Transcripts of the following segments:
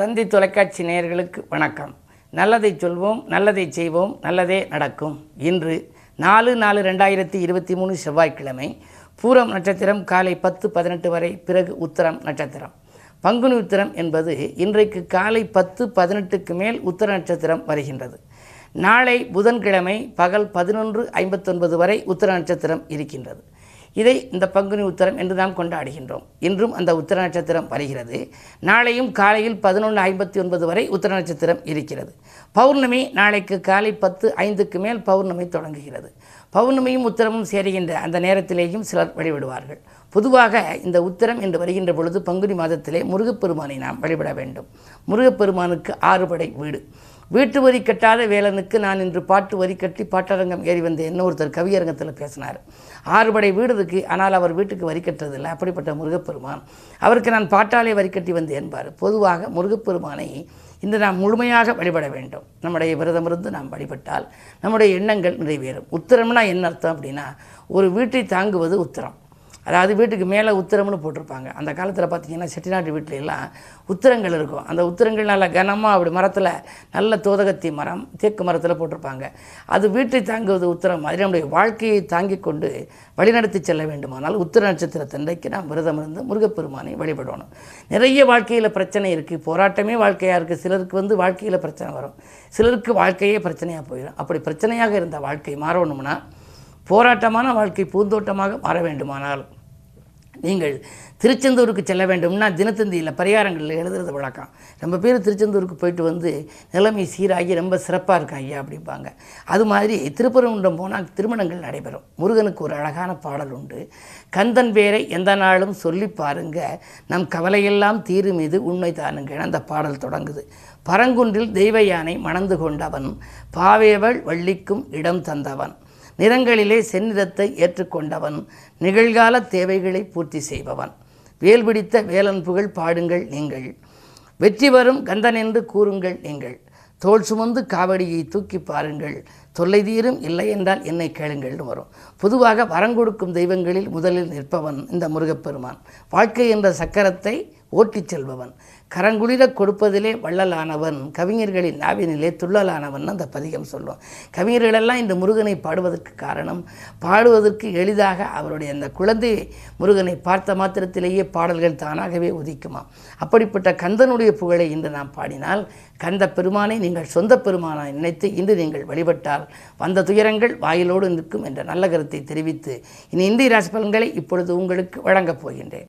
தந்தி தொலைக்காட்சி நேயர்களுக்கு வணக்கம். நல்லதை சொல்வோம் நல்லதை செய்வோம் நல்லதே நடக்கும். இன்று நாலு நாலு ரெண்டாயிரத்தி இருபத்தி மூணு செவ்வாய்க்கிழமை பூரம் நட்சத்திரம் காலை பத்து பதினெட்டு வரை பிறகு உத்தரம் நட்சத்திரம். பங்குனி உத்திரம் என்பது இன்றைக்கு காலை பத்து பதினெட்டுக்கு மேல் உத்தர நட்சத்திரம் வருகின்றது. நாளை புதன்கிழமை பகல் பதினொன்று ஐம்பத்தொன்பது வரை உத்தர நட்சத்திரம் இருக்கின்றது. இதை இந்த பங்குனி உத்தரம் என்று நாம் கொண்டாடுகின்றோம். இன்றும் அந்த உத்தர நட்சத்திரம் வருகிறது. நாளையும் காலையில் பதினொன்று ஐம்பத்தி ஒன்பது வரை உத்தர நட்சத்திரம் இருக்கிறது. பௌர்ணமி நாளைக்கு காலை பத்து ஐந்துக்கு மேல் பௌர்ணமி தொடங்குகிறது. பௌர்ணமியும் உத்தரமும் சேருகின்ற அந்த நேரத்திலேயும் சிலர் வழிபடுவார்கள். பொதுவாக இந்த உத்தரம் என்று வருகின்ற பொழுது பங்குனி மாதத்திலே முருகப்பெருமானை நாம் வழிபட வேண்டும். முருகப்பெருமானுக்கு ஆறுபடை வீடு. வீட்டு வரி கட்டாத வேலனுக்கு நான் இன்று பாட்டு வரி கட்டி பாட்டரங்கம் ஏறி வந்தேன் ஒருத்தர் கவியரங்கத்தில் பேசினார். ஆறுபடை வீடு இருக்கு ஆனால் அவர் வீட்டுக்கு வரி கட்டுறதில்லை. அப்படிப்பட்ட முருகப்பெருமான். அவருக்கு நான் பாட்டாலே வரி கட்டி வந்தேன் என்பார். பொதுவாக முருகப்பெருமானை இன்று நாம் முழுமையாக வழிபட வேண்டும். நம்முடைய விரதமிருந்து நாம் வழிபட்டால் நம்முடைய எண்ணங்கள் நிறைவேறும். உத்தரம்னா என்ன அர்த்தம் அப்படின்னா ஒரு வீட்டை தாங்குவது உத்தரம். அதாவது வீட்டுக்கு மேலே உத்தரம்னு போட்டிருப்பாங்க. அந்த காலத்தில் பார்த்தீங்கன்னா செட்டிநாட்டு வீட்டில எல்லாம் உத்தரங்கள் இருக்கும். அந்த உத்தரங்கள் நல்லா கனமாக அப்படி மரத்தில் நல்ல தோதகத்தி மரம் தேக்கு மரத்தில் போட்டிருப்பாங்க. அது வீட்டை தாங்குவது உத்தரம். மாதிரி நம்முடைய வாழ்க்கையை தாங்கி கொண்டு வழிநடத்தி செல்ல வேண்டுமானால் உத்தர நட்சத்திரத்தன்றைக்கு நாம் விரதம் இருந்து முருகப்பெருமானை வழிபடணும். நிறைய வாழ்க்கையில் பிரச்சனை இருக்குது போராட்டமே வாழ்க்கையாக இருக்குது சிலருக்கு வந்து வாழ்க்கையில் பிரச்சனை வரும். சிலருக்கு வாழ்க்கையே பிரச்சனையாக போயிடும் அப்படி பிரச்சனையாக இருந்த வாழ்க்கை மாறணும்னா போராட்டமான வாழ்க்கை பூந்தோட்டமாக மாற வேண்டுமானால் நீங்கள் திருச்செந்தூருக்கு செல்ல வேண்டும்னா தினத்தந்தியில் பரிகாரங்களில் எழுதுறது வழக்கம். ரொம்ப பேர் திருச்செந்தூருக்கு போயிட்டு வந்து நிலைமை சீராகி ரொம்ப சிறப்பாக இருக்கா ஐயா அப்படிம்பாங்க. அது மாதிரி திருப்பரங்குன்றம் போனால் திருமணங்கள் நடைபெறும். முருகனுக்கு ஒரு அழகான பாடல் உண்டு. கந்தன் பேரை எந்த நாளும் சொல்லி பாருங்க. நம் கவலையெல்லாம் தீரும் இது உண்மை தானுங்க அந்த பாடல் தொடங்குது. பரங்குன்றில் தெய்வ யானை மணந்து கொண்டவன். பாவேவள் வள்ளிக்கும் இடம் தந்தவன். நிறங்களிலே செந்நிறத்தை ஏற்றுக்கொண்டவன். நிகழ்கால தேவைகளை பூர்த்தி செய்பவன். வேல் பிடித்த வேலன் புகழ் பாடுங்கள் நீங்கள். வெற்றி வரும் கந்தன் என்று கூறுங்கள் நீங்கள். தோல் சுமந்து காவடியை தூக்கி பாருங்கள். தொல்லை தீரும் இல்லை என்றால் என்னை கேளுங்கள்னு வரும். பொதுவாக வரங்கொடுக்கும் தெய்வங்களில் முதலில் நிற்பவன் இந்த முருகப்பெருமான். வாழ்க்கை என்ற சக்கரத்தை ஓட்டிச் செல்பவன். கரங்குளிர கொடுப்பதிலே வள்ளலானவன். கவிஞர்களின் நாவினிலே துள்ளலானவன் அந்த பதிகம் சொல்லும். கவிஞர்களெல்லாம் இந்த முருகனை பாடுவதற்கு காரணம். பாடுவதற்கு எளிதாக அவருடைய அந்த குழந்தை முருகனை பார்த்த மாத்திரத்திலேயே பாடல்கள் தானாகவே உதிக்குமாம். அப்படிப்பட்ட கந்தனுடைய புகழை இன்று நாம் பாடினால் கந்த பெருமானை நீங்கள் சொந்த பெருமானாய் நினைத்து இன்று நீங்கள் வழிபட்டால் வந்த துயரங்கள் வாயிலோடு நிற்கும் என்ற நல்ல கருத்தை தெரிவித்து இனி இந்திய ராசி பலன்களை இப்பொழுது உங்களுக்கு வழங்கப் போகின்றேன்.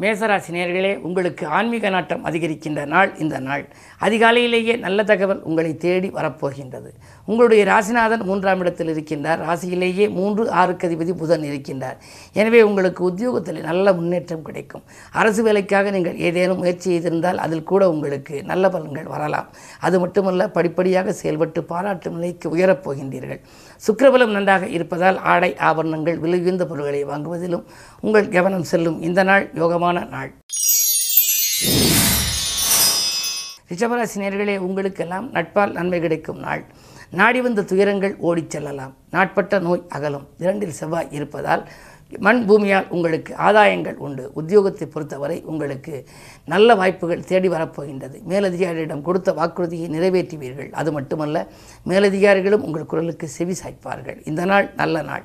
மேசராசி நேர்களே உங்களுக்கு ஆன்மீக நாட்டம் அதிகரிக்கின்ற நாள் இந்த நாள். அதிகாலையிலேயே நல்ல தகவல் உங்களை தேடி வரப்போகின்றது. உங்களுடைய ராசிநாதன் மூன்றாம் இடத்தில் இருக்கின்றார். ராசியிலேயே மூன்று ஆறுக்கு அதிபதி புதன் இருக்கின்றார். எனவே உங்களுக்கு உத்தியோகத்தில் நல்ல முன்னேற்றம் கிடைக்கும். அரசு வேலைக்காக நீங்கள் ஏதேனும் முயற்சி செய்திருந்தால் அதில் கூட உங்களுக்கு நல்ல பலன்கள் வரலாம். அது மட்டுமல்ல படிப்படியாக செயல்பட்டு பாராட்டும் நிலைக்கு உயரப் போகின்றீர்கள். சுக்கிரபலம் நன்றாக இருப்பதால் ஆடை ஆபரணங்கள் விலையுந்த பொருட்களை வாங்குவதிலும் உங்கள் கவனம் செல்லும் இந்த நாள் யோகமான நாள். ரிஷபராசி நேர்களே உங்களுக்கெல்லாம் நட்பால் நன்மை கிடைக்கும் நாள். நாடி வந்த துயரங்கள் ஓடிச் செல்லலாம். நாட்பட்ட நோய் அகலும். இரண்டில் செவ்வாய் இருப்பதால் மண் பூமியால் உங்களுக்கு ஆதாயங்கள் உண்டு. உத்தியோகத்தை பொறுத்தவரை உங்களுக்கு நல்ல வாய்ப்புகள் தேடி வரப்போகின்றது. மேலதிகாரியிடம் கொடுத்த வாக்குறுதியை நிறைவேற்றுவீர்கள். அது மட்டுமல்ல மேலதிகாரிகளும் உங்கள் குரலுக்கு செவி சாய்ப்பார்கள். இந்த நாள் நல்ல நாள்.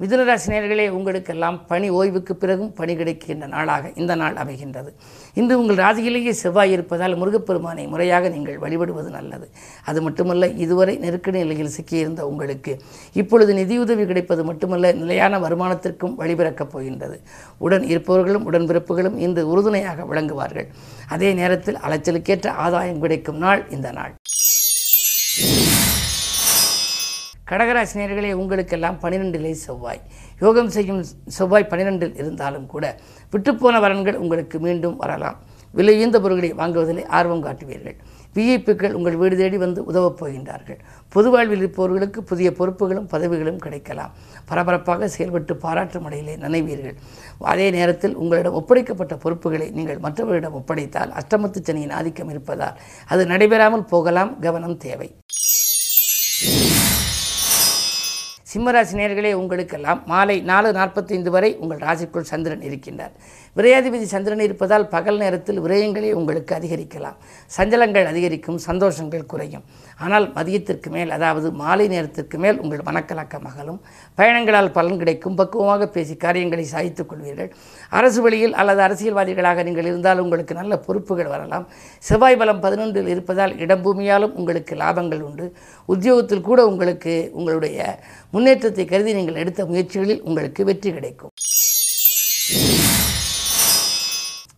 மிதுனராசினியர்களே உங்களுக்கெல்லாம் பணி ஓய்வுக்கு பிறகும் பணி கிடைக்கின்ற நாளாக இந்த நாள் அமைகின்றது. இன்று உங்கள் ராசியிலேயே செவ்வாய் இருப்பதால் முருகப்பெருமானை முறையாக நீங்கள் வழிபடுவது நல்லது. அது மட்டுமல்ல இதுவரை நெருக்கடி நிலையில் சிக்கியிருந்த உங்களுக்கு இப்பொழுது நிதியுதவி கிடைப்பது மட்டுமல்ல நிலையான வருமானத்திற்கும் வழிபிறக்கப் போகின்றது. உடன் இருப்பவர்களும் உடன்பிறப்புகளும் இன்று உறுதுணையாக விளங்குவார்கள். அதே நேரத்தில் அலைச்சலுக்கேற்ற ஆதாயம் கிடைக்கும் நாள் இந்த நாள். கடகராசினியர்களே உங்களுக்கெல்லாம் பன்னிரெண்டிலே செவ்வாய். யோகம் செய்யும் செவ்வாய் பன்னிரெண்டில் இருந்தாலும் கூட விட்டுப்போன வரன்கள் உங்களுக்கு மீண்டும் வரலாம். விலையுந்த பொருட்களை வாங்குவதிலே ஆர்வம் காட்டுவீர்கள். விஐபிக்கள் உங்கள் வீடு தேடி வந்து உதவப் போகின்றார்கள். பொது வாழ்வில் இருப்பவர்களுக்கு புதிய பொறுப்புகளும் பதவிகளும் கிடைக்கலாம். பரபரப்பாக செயல்பட்டு பாராட்டும் அடையிலே நினைவீர்கள். அதே நேரத்தில் உங்களிடம் ஒப்படைக்கப்பட்ட பொறுப்புகளை நீங்கள் மற்றவர்களிடம் ஒப்படைத்தால் அஷ்டமத்து சனியின் ஆதிக்கம் இருப்பதால் அது நடைபெறாமல் போகலாம். கவனம் தேவை. சிம்மராசி நேர்களே உங்களுக்கெல்லாம் மாலை நாலு நாற்பத்தைந்து வரை உங்கள் ராசிக்குள் சந்திரன் இருக்கின்றார். விரையாதிபதி சந்திரன் இருப்பதால் பகல் நேரத்தில் விரயங்களே உங்களுக்கு அதிகரிக்கலாம். சஞ்சலங்கள் அதிகரிக்கும் சந்தோஷங்கள் குறையும். ஆனால் மதியத்திற்கு மேல் அதாவது மாலை நேரத்திற்கு மேல் உங்கள் மனக்கலக்கம் அகலும். பயணங்களால் பலன் கிடைக்கும். பக்குவமாக பேசி காரியங்களை சாய்த்துக் கொள்வீர்கள். அரசு வழியில் அல்லது அரசியல்வாதிகளாக நீங்கள் இருந்தால் உங்களுக்கு நல்ல பொறுப்புகள் வரலாம். செவ்வாய் பலம் பதினொன்றில் இருப்பதால் இடம்பூமியாலும் உங்களுக்கு லாபங்கள் உண்டு. உத்தியோகத்தில் கூட உங்களுக்கு உங்களுடைய முன்னேற்றத்தை கருதி நீங்கள் எடுத்த முயற்சிகளில் உங்களுக்கு வெற்றி கிடைக்கும்.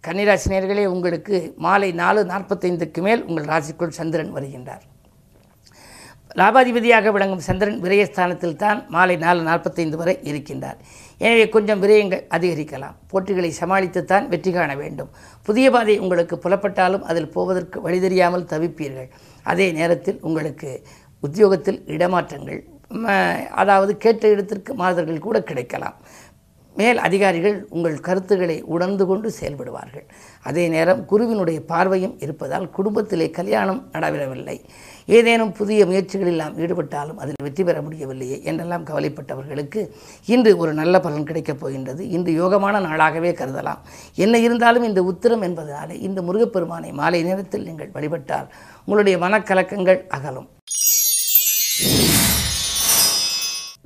கன்னிராசி நேயர்களே உங்களுக்கு மாலை நாலு நாற்பத்தைந்துக்கு மேல் உங்கள் ராசிக்குள் சந்திரன் வருகின்றார். லாபாதிபதியாக விளங்கும் சந்திரன் விரயஸ்தானத்தில் தான் மாலை நாலு நாற்பத்தைந்து வரை இருக்கின்றார். எனவே கொஞ்சம் விரயங்கள் அதிகரிக்கலாம். போட்டிகளை சமாளித்துத்தான் வெற்றி காண வேண்டும். புதிய பாதை உங்களுக்கு புலப்பட்டாலும் அதில் போவதற்கு வழி தெரியாமல் தவிப்பீர்கள். அதே நேரத்தில் உங்களுக்கு உத்தியோகத்தில் இடமாற்றங்கள் அதாவது கேட்ட இடத்திற்கு மாறுதல்கள் கூட கிடைக்கலாம். மேல் அதிகாரிகள் உங்கள் கருத்துக்களை உணர்ந்து கொண்டு செயல்படுவார்கள். அதே நேரம் குருவினுடைய பார்வையும் இருப்பதால் குடும்பத்திலே கல்யாணம் நடைபெறவில்லை. ஏதேனும் புதிய முயற்சிகளில் நாம் ஈடுபட்டாலும் அதில் வெற்றி பெற முடியவில்லையே என்றெல்லாம் கவலைப்பட்டவர்களுக்கு இன்று ஒரு நல்ல பலன் கிடைக்கப் போகின்றது. இன்று யோகமான நாளாகவே கருதலாம். என்ன இருந்தாலும் இந்த உத்திரம் என்பதனாலே இந்த முருகப்பெருமானை மாலை நேரத்தில் நீங்கள் வழிபட்டால் உங்களுடைய மனக்கலக்கங்கள் அகலும்.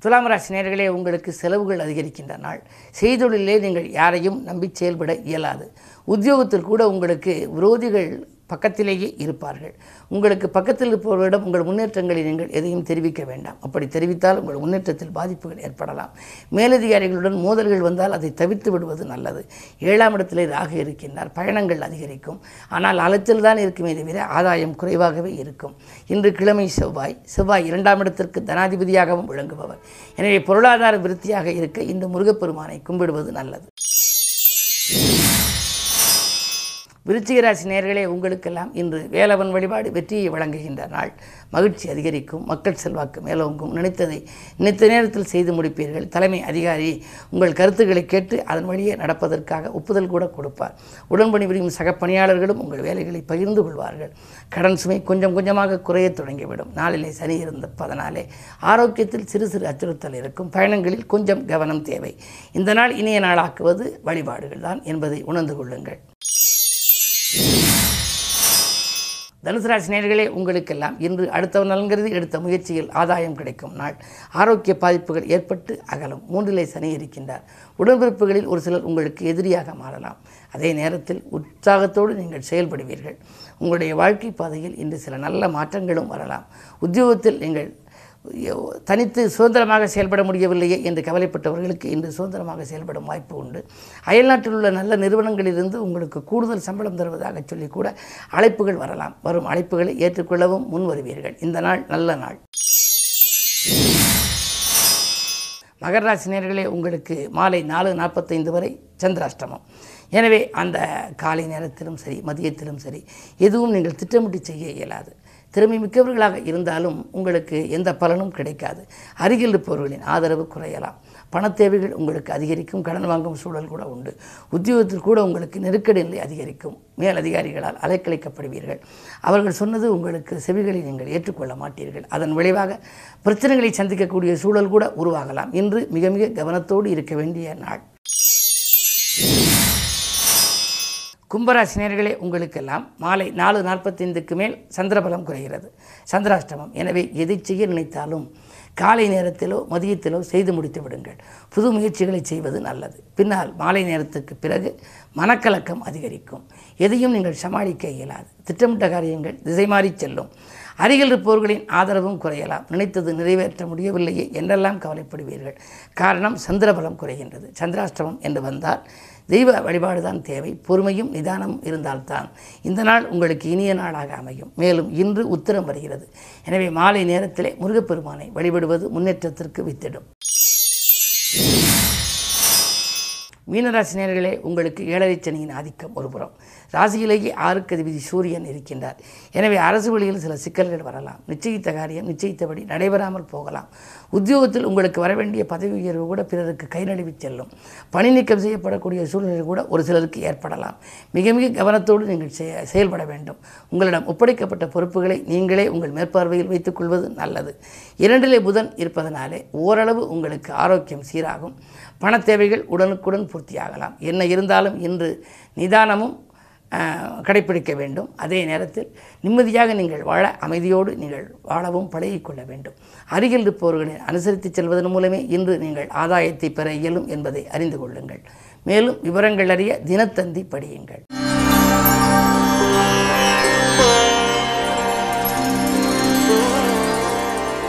துலாம் ராசி நேர்களே உங்களுக்கு செலவுகள் அதிகரிக்கின்ற நாள். செய்தொழிலே நீங்கள் யாரையும் நம்பி செயல்பட இயலாது. உத்தியோகத்தில் கூட உங்களுக்கு விரோதிகள் பக்கத்திலேயே இருப்பார்கள். உங்களுக்கு பக்கத்தில் இருப்பவர்களிடம் உங்கள் முன்னேற்றங்களை நீங்கள் எதையும் தெரிவிக்க வேண்டாம். அப்படி தெரிவித்தால் உங்கள் முன்னேற்றத்தில் பாதிப்புகள் ஏற்படலாம். மேலதிகாரிகளுடன் மோதல்கள் வந்தால் அதை தவிர்த்து விடுவது நல்லது. ஏழாம் இடத்திலே ராகு இருக்கின்றார். பயணங்கள் அதிகரிக்கும். ஆனால் அலத்தில் தான் இருக்குமே தவிர ஆதாயம் குறைவாகவே இருக்கும். இன்று கிழமை செவ்வாய். செவ்வாய் இரண்டாம் இடத்திற்கு தனாதிபதியாகவும் விளங்குபவர். எனவே பொருளாதார விருத்தியாக இருக்க இந்த முருகப்பெருமானை கும்பிடுவது நல்லது. விருச்சிகராசி நேர்களே உங்களுக்கெல்லாம் இன்று வேலவன் வழிபாடு வெற்றியை வழங்குகின்ற நாள். மகிழ்ச்சி அதிகரிக்கும் மக்கள் செல்வாக்கு மேலோங்கும். நினைத்ததை நினைத்த நேரத்தில் செய்து முடிப்பீர்கள். தலைமை அதிகாரி உங்கள் கருத்துக்களை கேட்டு அதன் வழியே நடப்பதற்காக ஒப்புதல் கூட கொடுப்பார். உடன்பணிபுரியும் சக பணியாளர்களும் உங்கள் வேலைகளை பகிர்ந்து கொள்வார்கள். கடன் சுமை கொஞ்சம் கொஞ்சமாக குறையத் தொடங்கிவிடும். நாளிலே சனி இருந்தப்பதனாலே ஆரோக்கியத்தில் சிறு சிறு அச்சுறுத்தல் இருக்கும். பயணங்களில் கொஞ்சம் கவனம் தேவை. இந்த நாள் இனிய நாளாக்குவது வழிபாடுகள் தான் என்பதை உணர்ந்து கொள்ளுங்கள். தனுசு ராசி உங்களுக்கெல்லாம் இன்று அடுத்த நலங்கிறது எடுத்த முயற்சியில் ஆதாயம் கிடைக்கும் நாள். ஆரோக்கிய பாதிப்புகள் ஏற்பட்டு அகலும். மூன்றிலே சனி இருக்கின்றார். உடன்பிறப்புகளில் ஒரு சிலர் உங்களுக்கு எதிரியாக மாறலாம். அதே நேரத்தில் உற்சாகத்தோடு நீங்கள் செயல்படுவீர்கள். உங்களுடைய வாழ்க்கை பாதையில் இன்று சில நல்ல மாற்றங்களும் வரலாம். உத்தியோகத்தில் நீங்கள் தனித்து சுதந்திரமாக செயல்பட முடியவில்லையே என்று கவலைப்பட்டவர்களுக்கு இன்று சுதந்திரமாக செயல்படும் வாய்ப்பு உண்டு. அயல்நாட்டில் உள்ள நல்ல நிறுவனங்களிலிருந்து உங்களுக்கு கூடுதல் சம்பளம் தருவதாக சொல்லி கூட அழைப்புகள் வரலாம். வரும் அழைப்புகளை ஏற்றுக்கொள்ளவும் முன் வருவீர்கள். இந்த நாள் நல்ல நாள். மகர ராசினியர்களே உங்களுக்கு மாலை நாலு நாற்பத்தைந்து வரை சந்திராஷ்டமம். எனவே அந்த காலை நேரத்திலும் சரி மதியத்திலும் சரி எதுவும் நீங்கள் திட்டமிட்டு செய்ய இயலாது. திறமை மிக்கவர்களாக இருந்தாலும் உங்களுக்கு எந்த பலனும் கிடைக்காது. அருகில் இருப்பவர்களின் ஆதரவு குறையலாம். பணத் தேவைகள் உங்களுக்கு அதிகரிக்கும். கடன் வாங்கும் சூழல் கூட உண்டு. உத்தியோகத்தில் கூட உங்களுக்கு நெருக்கடி நிலை அதிகரிக்கும். மேல் அதிகாரிகளால் அலைக்கழிக்கப்படுவீர்கள். அவர்கள் சொன்னது உங்களுக்கு செவிகளை நீங்கள் ஏற்றுக்கொள்ள மாட்டீர்கள். அதன் விளைவாக பிரச்சனைகளை சந்திக்கக்கூடிய சூழல் கூட உருவாகலாம். இன்று மிக மிக கவனத்தோடு இருக்க வேண்டிய நாள். கும்பராசினியர்களே உங்களுக்கெல்லாம் மாலை நாலு நாற்பத்தைந்துக்கு மேல் சந்திரபலம் குறைகிறது. சந்திராஷ்டமம். எனவே எதை செய்ய நினைத்தாலும் காலை நேரத்திலோ மதியத்திலோ செய்து முடித்து விடுங்கள். புது முயற்சிகளை செய்வது நல்லது. பின்னால் மாலை நேரத்துக்கு பிறகு மனக்கலக்கம் அதிகரிக்கும். எதையும் நீங்கள் சமாளிக்க இயலாது. திட்டமிட்ட காரியங்கள் திசை மாறி செல்லும். அருகில் இருப்பவர்களின் ஆதரவும் குறையலாம். நினைத்தது நிறைவேற்ற முடியவில்லையே என்றெல்லாம் கவலைப்படுவீர்கள். காரணம் சந்திரபலம் குறைகின்றது. சந்திராஷ்டமம் என்று வந்தால் தெய்வ வழிபாடுதான் தேவை. பொறுமையும் நிதானம் இருந்தால்தான் இந்த நாள் உங்களுக்கு இனிய நாளாக அமையும். மேலும் இன்று உத்தரம் வருகிறது. எனவே மாலை நேரத்திலே முருகப்பெருமானை வழிபடுவது முன்னேற்றத்திற்கு வித்திடும். மீனராசி நேர்களே உங்களுக்கு ஏழரை சனியின் ஆதிக்கம் ஒருபுறம். ராசியிலேயே ஆறுக்கு அதிபதி சூரியன் இருக்கின்றார். எனவே அரசு வழியில் சில சிக்கல்கள் வரலாம். நிச்சயித்த காரியம் நிச்சயித்தபடி நடைபெறாமல் போகலாம். உத்தியோகத்தில் உங்களுக்கு வர வேண்டிய பதவி உயர்வு கூட பிறருக்கு கை நழுவி செல்லும். பணி நீக்கம் செய்யப்படக்கூடிய சூழ்நிலை கூட ஒரு சிலருக்கு ஏற்படலாம். மிக மிக கவனத்தோடு நீங்கள் செயல்பட வேண்டும். உங்களிடம் ஒப்படைக்கப்பட்ட பொறுப்புகளை நீங்களே உங்கள் மேற்பார்வையில் வைத்துக் கொள்வது நல்லது. இரண்டிலே புதன் இருப்பதனாலே ஓரளவு உங்களுக்கு ஆரோக்கியம் சீராகும். பண தேவைகள் உடனுக்குடன் பூர்த்தியாகலாம். என்ன இருந்தாலும் இன்று நிதானமும் கடைப்பிடிக்க வேண்டும். அதே நேரத்தில் நிம்மதியாக நீங்கள் வாழ அமைதியோடு நீங்கள் வாழவும் பழகிக்கொள்ள வேண்டும். அருகில் இருப்பவர்களை அனுசரித்து செல்வதன் மூலமே இன்று நீங்கள் ஆதாயத்தை பெற இயலும் என்பதை அறிந்து கொள்ளுங்கள். மேலும் விவரங்கள் அறிய தினத்தந்தி படியுங்கள்.